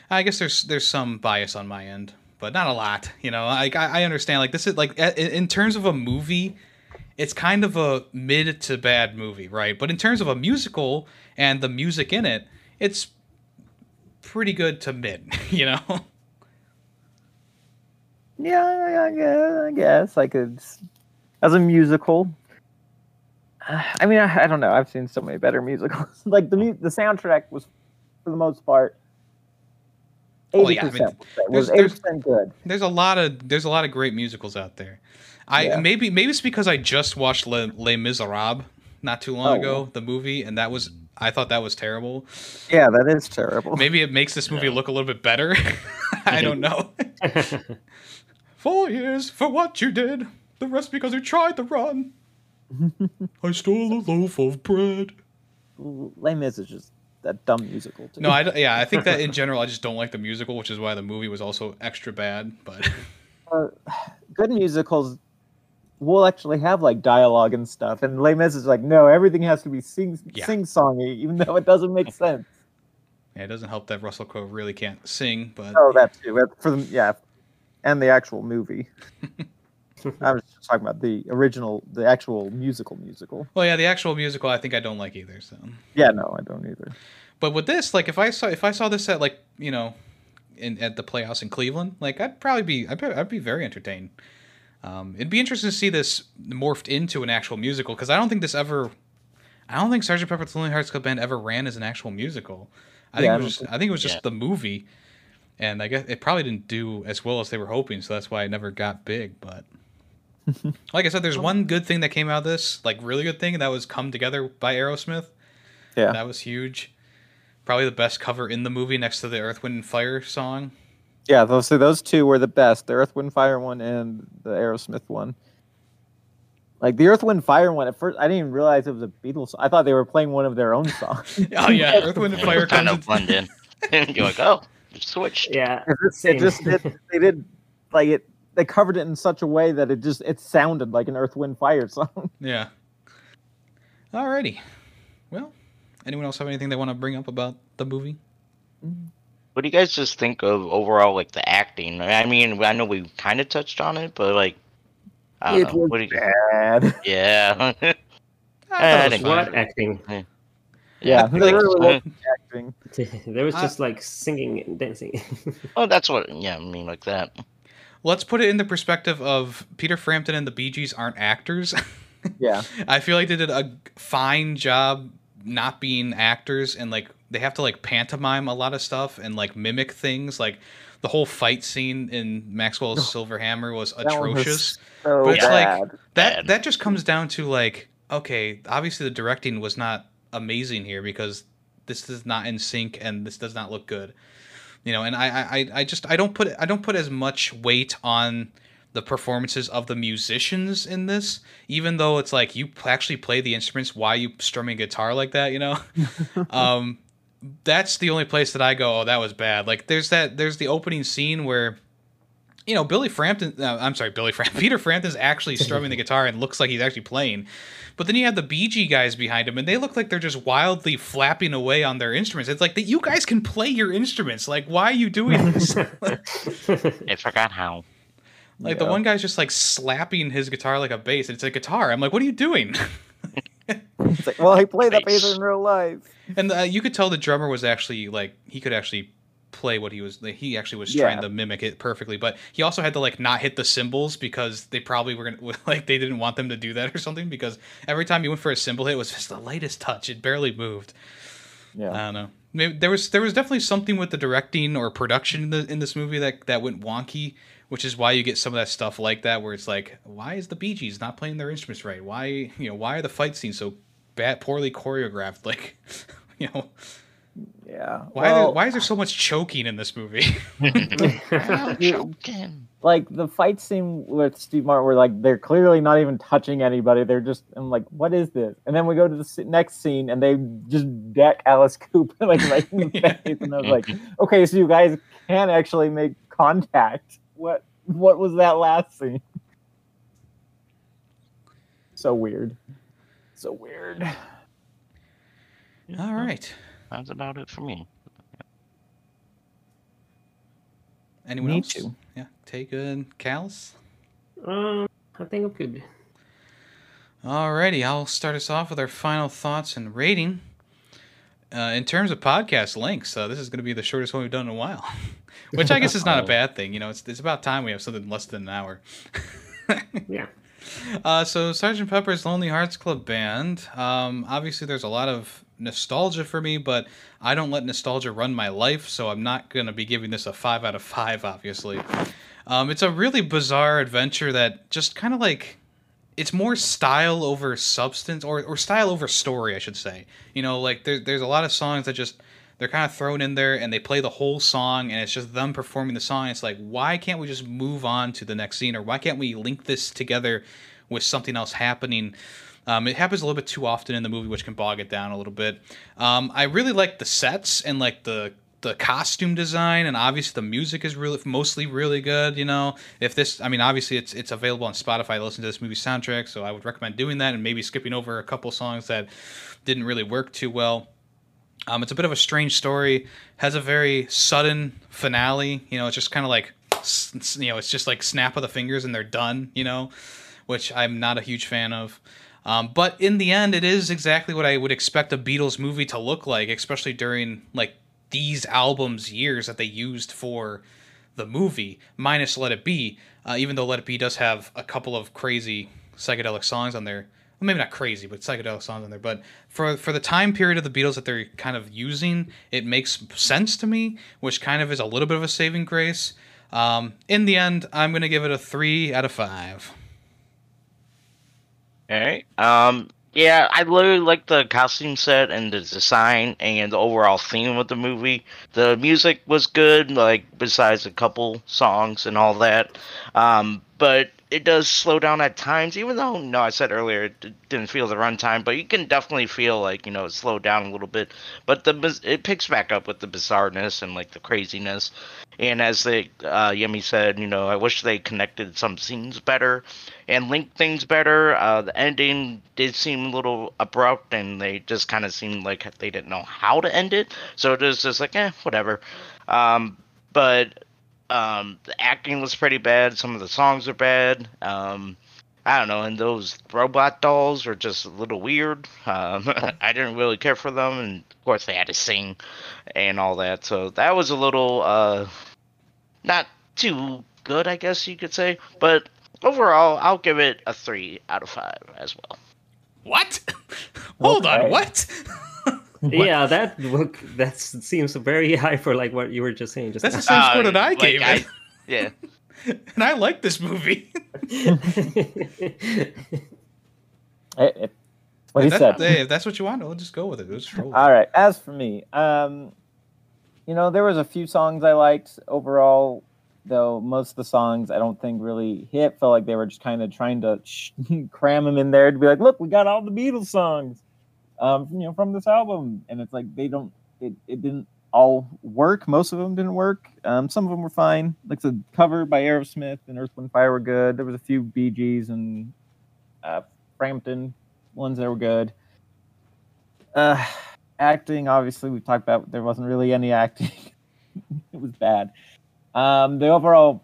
I guess there's there's some bias on my end, but not a lot. You know, like I, I understand. Like this is like in in terms of a movie, it's kind of a mid to bad movie, right? But in terms of a musical and the music in it, it's pretty good to mid. You know. Yeah, I, guess, I could as a musical. I mean, I, I don't know. I've seen so many better musicals. like the the soundtrack was, for the most part, Oh, eighty yeah, I mean, was eighty percent good. there's a lot of there's a lot of great musicals out there. I Yeah. maybe maybe it's because I just watched Les, Les Miserables not too long Oh. ago, the movie, and that was I thought that was terrible. Yeah, that is terrible. Maybe it makes this movie look a little bit better. I don't know. Four years for what you did. The rest because you tried to run. I stole a loaf of bread. Les Mis is just that dumb musical. Too. No, I d- yeah, I think that in general I just don't like the musical, which is why the movie was also extra bad. But uh, good musicals will actually have like dialogue and stuff, and Les Mis is like, no, everything has to be sing Yeah. sing songy, even though it doesn't make sense. yeah, it doesn't help that Russell Crowe really can't sing. But Oh, that too. For the yeah, and the actual movie. I was just talking about the original, the actual musical musical. well, yeah, the actual musical I think I don't like either. So, Yeah, no, I don't either. but with this, like if I saw if I saw this at like you know, in at the Playhouse in Cleveland, like I'd probably be I'd be, I'd be very entertained. Um, it'd be interesting to see this morphed into an actual musical because I don't think this ever. I don't think Sergeant Pepper's Lonely Hearts Club Band ever ran as an actual musical. I think it was just, I think it was just Yeah. the movie, and I guess it probably didn't do as well as they were hoping, so that's why it never got big. But like I said, there's one good thing that came out of this, like really good thing, and that was "Come Together" by Aerosmith. Yeah. That was huge. Probably the best cover in the movie next to the Earth, Wind, and Fire song. Yeah, those so those two were the best: the Earth, Wind, Fire one and the Aerosmith one. Like the Earth, Wind, Fire one. At first, I didn't even realize it was a Beatles. song. I thought they were playing one of their own songs. Oh yeah, Earth, Wind, and Fire kind comes. of blend in. You're like, oh, switched. Yeah. it just, it just it, they did like it. They covered it in such a way that it just it sounded like an Earth, Wind, Fire song. Yeah. Alrighty. Well, anyone else have anything they want to bring up about the movie? Mm-hmm. What do you guys just think of overall, like the acting? I mean, I know we kind of touched on it, but like, I don't It know. was What you? bad. Yeah. I I was. What acting? Yeah, I they think- really wasn't acting. there was just like singing and dancing. Oh, that's what. Yeah, I mean, like that. Let's put it in the perspective of Peter Frampton and the Bee Gees aren't actors. Yeah, I feel like they did a fine job not being actors and like they have to like pantomime a lot of stuff and like mimic things. Like the whole fight scene in Maxwell's Silver Hammer was That was atrocious. so But it's like- that that just comes down to like okay obviously the directing was not amazing here because this is not in sync and this does not look good. You know and i i i just i don't put i don't put as much weight on the performances of the musicians in this even though it's like you actually play the instruments why you strumming guitar like that you know? Um that's the only place that i go oh that was bad like there's that there's the opening scene where you know, Billy Frampton. Uh, I'm sorry, Billy Frampton. Peter Frampton's actually strumming the guitar and looks like he's actually playing. But then you have the Bee Gees guys behind him, and they look like they're just wildly flapping away on their instruments. It's like that you guys can play your instruments. Like, why are you doing this? I forgot how. like the one guy's just like slapping his guitar like a bass. It's a guitar. I'm like, what are you doing? It's like, well, I play that bass in real life. and uh, you could tell the drummer was actually like he could actually play what he was like, he actually was Yeah. trying to mimic it perfectly but he also had to like not hit the cymbals because they probably were gonna like they didn't want them to do that or something because every time he went for a cymbal hit it was just the lightest touch. It barely moved. Yeah, i don't know. Maybe there was there was definitely something with the directing or production in, the, in this movie that that went wonky which is why you get some of that stuff like that where it's like why is the Bee Gees not playing their instruments right? Why you know why are the fight scenes so bad poorly choreographed like you know yeah. why, well, there, why is there so much choking in this movie? I'm You- joking. like the fight scene with Steve Martin, where like they're clearly not even touching anybody. They're just I'm like, what is this? And then we go to the next scene, and they just deck Alice Cooper like right in the Yeah. face, and I was like, okay, so you guys can actually make contact. What what was that last scene? So weird. So weird. All right. That's about it for me. Anyone Me else? too. Yeah. Take a Kalas. um, I think I'm good. Alrighty, I'll start us off with our final thoughts and rating. Uh, in terms of podcast lengths, uh, this is going to be the shortest one we've done in a while, which I guess is not a Oh. bad thing. You know, it's it's about time we have something less than an hour. Yeah. Uh, so Sergeant Pepper's Lonely Hearts Club Band. Um, obviously, there's a lot of nostalgia for me, but I don't let nostalgia run my life, so I'm not going to be giving this a five out of five. Obviously, um, it's a really bizarre adventure that just kind of like it's more style over substance, or or style over story, I should say. You know, like there, there's a lot of songs that just they're kind of thrown in there and they play the whole song and it's just them performing the song. It's like why can't we just move on to the next scene? Or why can't we link this together with something else happening? Um, it happens a little bit too often in the movie which can bog it down a little bit. Um, i really like the sets and like the the costume design and obviously the music is really mostly really good you know? If this i mean obviously it's it's available on spotify to listen to this movie soundtrack so i would recommend doing that and maybe skipping over a couple songs that didn't really work too well um, it's a bit of a strange story. Has a very sudden finale. You know, it's just kind of like, you know, it's just like snap of the fingers and they're done. You know, which I'm not a huge fan of. Um, but in the end, it is exactly what I would expect a Beatles movie to look like, especially during like these albums years that they used for the movie, minus Let It Be. Uh, even though Let It Be does have a couple of crazy psychedelic songs on there. Well, maybe not crazy, but psychedelic songs on there. But for for the time period of the Beatles that they're kind of using, it makes sense to me, which kind of is a little bit of a saving grace. Um, in the end, I'm gonna give it a three out of five. All right. Um, Yeah, I literally like the costume set and the design and the overall theme of the movie. The music was good, like besides a couple songs and all that. Um, but it does slow down at times, even though no, I said earlier it didn't feel the runtime, but you can definitely feel like you know it slowed down a little bit. But the it picks back up with the bizarreness and like the craziness. And as they uh, Yemmy said, you know, I wish they connected some scenes better and linked things better. Uh, the ending did seem a little abrupt, and they just kind of seemed like they didn't know how to end it. So it was just like, eh, whatever. Um, but um, the acting was pretty bad. Some of the songs are bad. Um, I don't know, and those robot dolls are just a little weird. Um, I didn't really care for them, and of course they had to sing and all that. So that was a little uh, not too good, I guess you could say. But overall, I'll give it a three out of five as well. What? Hold on, what? Yeah, that look that seems very high for like what you were just saying. Just That's the now. same score that I like, gave I- it, Yeah. and I like this movie. Eh, eh, what if, he that- said. hey, if that's what you want, we'll just go with it. We'll just roll. All right. As for me, um, you know, there was a few songs I liked overall, though most of the songs I don't think really hit. Felt like they were just kind of trying to sh- cram them in there to be like, look, we got all the Beatles songs, um, you know, from this album, and it's like they don't, it, it didn't all work. Most of them didn't work. Um, some of them were fine. Like the cover by Aerosmith and Earth, Wind, Fire were good. There was a few Bee Gees and uh, Frampton ones that were good. Uh, acting, obviously, we talked about there wasn't really any acting. it was bad. Um, the overall,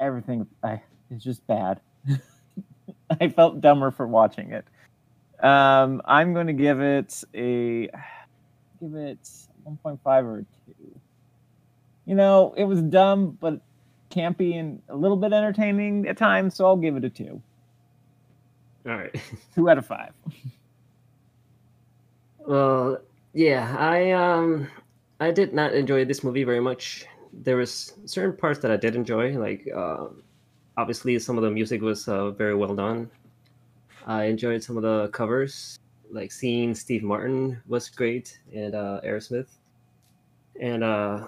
everything I, is just bad. I felt dumber for watching it. Um, I'm going to give it a give it 1.5 or two. You know, it was dumb, but campy and a little bit entertaining at times, so I'll give it a two. All right. Two out of five. Well, yeah, I um I did not enjoy this movie very much. There was certain parts that I did enjoy, like um obviously some of the music was uh, very well done. I enjoyed some of the covers, like seeing Steve Martin was great and uh, Aerosmith, and uh,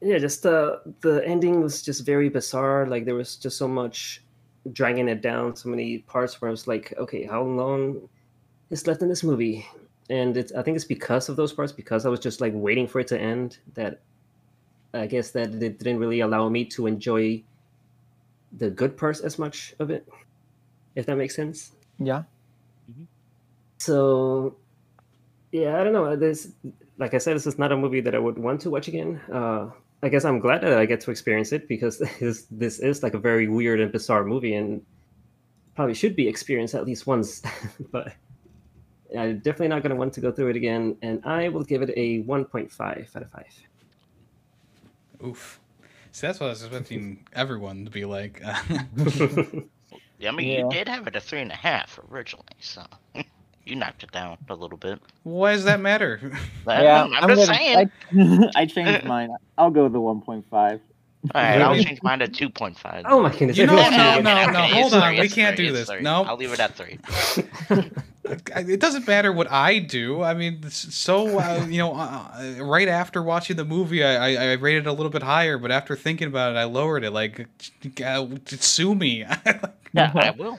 yeah, just uh, the ending was just very bizarre. Like there was just so much dragging it down, so many parts where I was like, okay, how long is left in this movie? and it's I think it's because of those parts because I was just like waiting for it to end that I guess that it didn't really allow me to enjoy the good parts as much of it if that makes sense Yeah. so yeah I don't know this like I said this is not a movie that I would want to watch again uh I guess I'm glad that I get to experience it because this this is like a very weird and bizarre movie and probably should be experienced at least once but I'm definitely not going to want to go through it again, and I will give it a 1.5 out of 5. Oof. See, that's what I was expecting everyone to be like. Yeah, I mean, Yeah. you did have it a three and a half originally, so you knocked it down a little bit. Why does that matter? Yeah, I'm, just gonna- saying. I, I changed mine. I'll go with the 1.5. All right, I'll change mine to two point five. oh my goodness. You know, everyone's no, no, no, hold on, we can't do this. No. I'll leave it at three. it doesn't matter what I do. I mean, so uh, you know, uh, uh, right after watching the movie, I, I I rated it a little bit higher, but after thinking about it, I lowered it. Like, uh, sue me. Yeah, I will.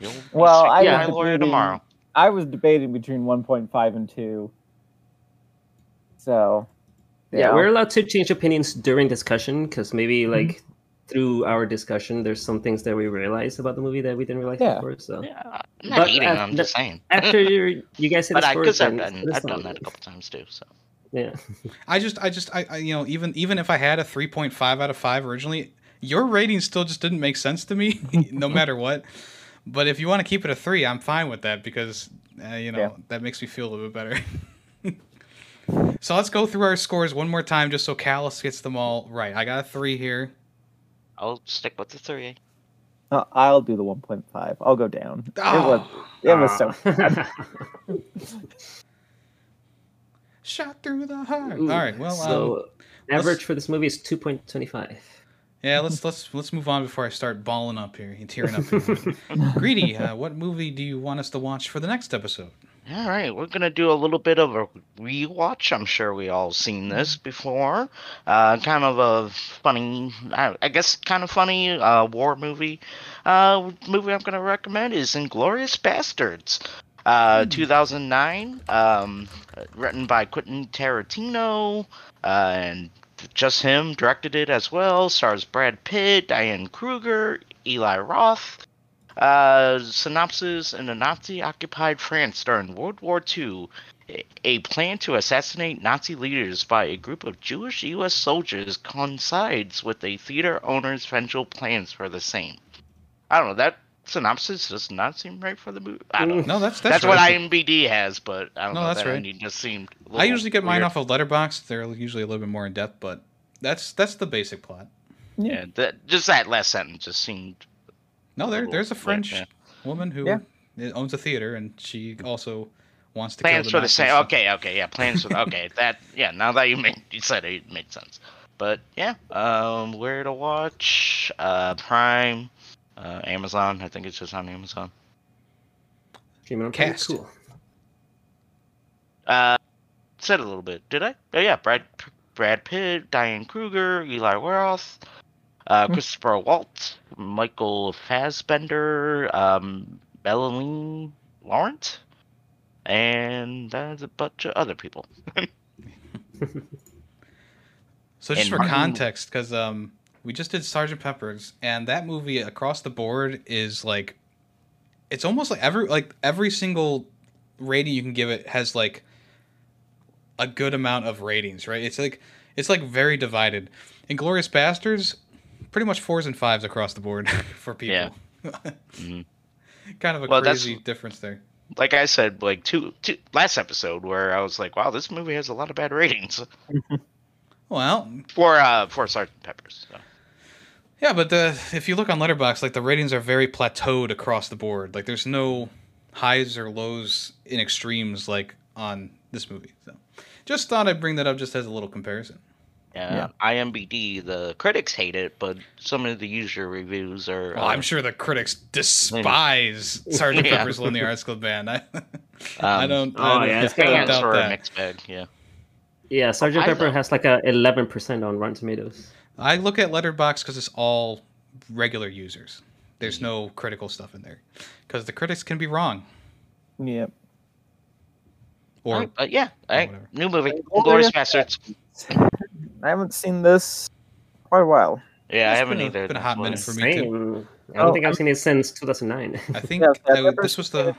You'll Well, I to was my lawyer debating- tomorrow. I was debating between 1.5 and 2. So, Yeah, we're allowed to change opinions during discussion because maybe Mm-hmm. like through our discussion, there's some things that we realize about the movie that we didn't realize Yeah. before. So Yeah, I'm But not hating. after- I'm just saying. after you you guys say but the I, scores, because I've done, I've done that a couple times too. So Yeah. I just, I just, I, I, you know, even even if I had a three point five out of five originally, your rating still just didn't make sense to me, no matter what. But if you want to keep it a three, I'm fine with that because uh, you know Yeah. that makes me feel a little bit better. so let's go through our scores one more time, just so Kalas gets them all right. I got a three here. I'll stick with the three. Uh, I'll do the 1.5. I'll go down. It was, Oh, it was so shot through the heart. All Ooh, right, well, um, so let's- average for this movie is 2.25. Yeah, let's let's let's move on before I start balling up here, and tearing up. Here. Greedy, uh, what movie do you want us to watch for the next episode? All right, we're gonna do a little bit of a rewatch. I'm sure we all seen this before. Uh, kind of a funny, I I guess, kind of funny uh, war movie. Uh, movie I'm gonna recommend is *Inglourious Basterds*, uh, 2009. Um, written by Quentin Tarantino, uh, and just him directed it as well. Stars Brad Pitt, Diane Kruger, Eli Roth. Uh, synopsis in a Nazi occupied France during World War II. A plan to assassinate Nazi leaders by a group of Jewish U.S. soldiers coincides with a theater owner's vengeful plans for the same. I don't know, that synopsis does not seem right for the movie. I don't know. No, that's that's, That's, what right. IMBD has, but I don't No, know. that's that right. ending just seemed. a I little usually get mine weird. off of Letterboxd. They're usually a little bit more in depth, but that's that's the basic plot. Yeah, that, just that last sentence just seemed. No, there little there's a French yeah. woman who Yeah. owns a theater, and she also wants to plans kill for the Nazis. same. Okay, okay, yeah, plans for. okay, that yeah. Now that you made you said it, it made sense. But yeah, um, where to watch? Uh, Prime, uh, Amazon. I think it's just on Amazon. Streaming on Prime? Cast. Cool. Uh, said a little bit, did I? Oh yeah, Brad Brad Pitt, Diane Kruger, Eli Roth, uh, Christopher Waltz, Michael Fassbender, um, Melanie Laurent, and there's a bunch of other people. So just And for Martin- context, because um, we just did Sergeant Pepper's, and that movie across the board is like, it's almost like every like every single rating you can give it has like a good amount of ratings, right? It's like it's like very divided. Inglourious Basterds, pretty much fours and fives across the board for people. Yeah. Mhm. kind of a Well, that's- crazy difference there. like I said, like two, two last episode where I was like, wow, this movie has a lot of bad ratings Well, for uh for Sergeant Pepper's. So. Yeah, but the if you look on Letterboxd, like the ratings are very plateaued across the board. Like there's no highs or lows in extremes like on this movie. So just thought I'd bring that up just as a little comparison. Yeah, IMBD, the critics hate it, but some of the user reviews are. Well, uh, I'm sure the critics despise Sergeant Yeah. Pepper's Lonely Hearts Club Band. I, I Um, don't. oh, I don't, yeah, the it's got- I doubt are a that. mixed bag. Yeah. Yeah, Sergeant I Pepper thought- has like a 11% on Rotten Tomatoes. I look at Letterboxd because it's all regular users. There's no critical stuff in there because the critics can be wrong. Yep. Or Alright, but yeah, all right, whatever. new movie, Well, Glorious Bastards. I haven't seen this quite a while. Yeah, I haven't been a- either. been a hot minute for me too. I don't Oh, think I've seen it since 2009. I think Yes, I've uh, this was the. it.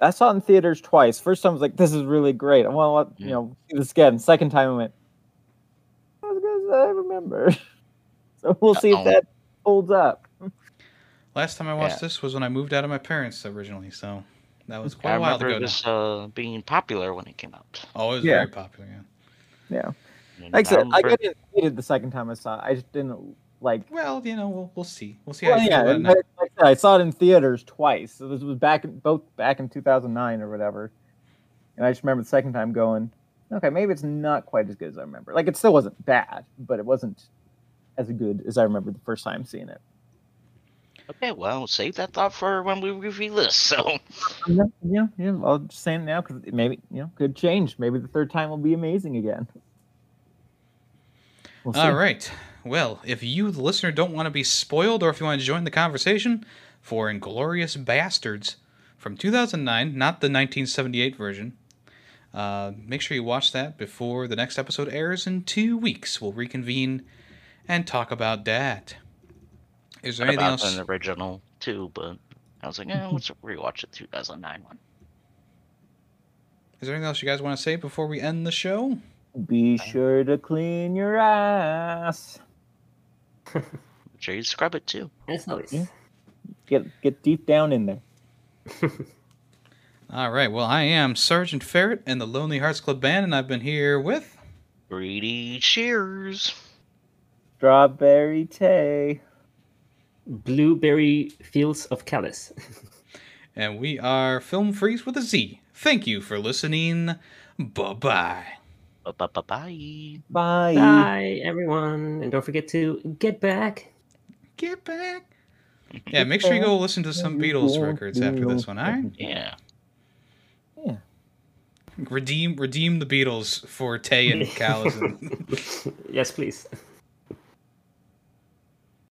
I saw it in theaters twice. First time I was like, "This is really great." I want to, you know, see this again. Second time I went, "Not as I remember." so we'll see if Uh-oh. that holds up. Last time I watched Yeah. this was when I moved out of my parents originally, so that was quite a while remember ago. this Now. uh, being popular when it came out. Oh, it was Yeah. very popular. Yeah. Yeah, And like I said, I remember- got it the second time I saw it. I just didn't like. Well, you know, we'll we'll see. We'll see Well, how yeah, feel about it and now. like I said, I saw it in theaters twice. So this was back in both back in 2009 or whatever. And I just remember the second time going, okay, maybe it's not quite as good as I remember. Like it still wasn't bad, but it wasn't as good as I remember the first time seeing it. Okay, well, save that thought for when we review this. So, Yeah, yeah, yeah. I'll just say it now because maybe you know could change. Maybe the third time will be amazing again. We'll see. All right. Well, if you, the listener, don't want to be spoiled, or if you want to join the conversation for Inglourious Basterds from 2009, not the 1978 version, uh, make sure you watch that before the next episode airs in two weeks. We'll reconvene and talk about that. Is there anything about else? an original too, but I was like, eh, let's rewatch the 2009 one. Is there anything else you guys want to say before we end the show? Be sure to clean your ass. Make sure you scrub it too. It's always. Yeah. Get get deep down in there. All right. Well, I am Sergeant Ferret and the Lonely Hearts Club Band, and I've been here with. Greedy Cheers. Strawberry Tay. Blueberry Fields of Kalas. and we are Film Freakz with a Z. Thank you for listening. Bye bye. Bye bye bye. Bye. Bye, everyone. And don't forget to get back. Get back. Yeah, make sure you go listen to some Beatles records after this one, all right? Yeah. Redeem redeem the Beatles for Tay and Callison. yes, please.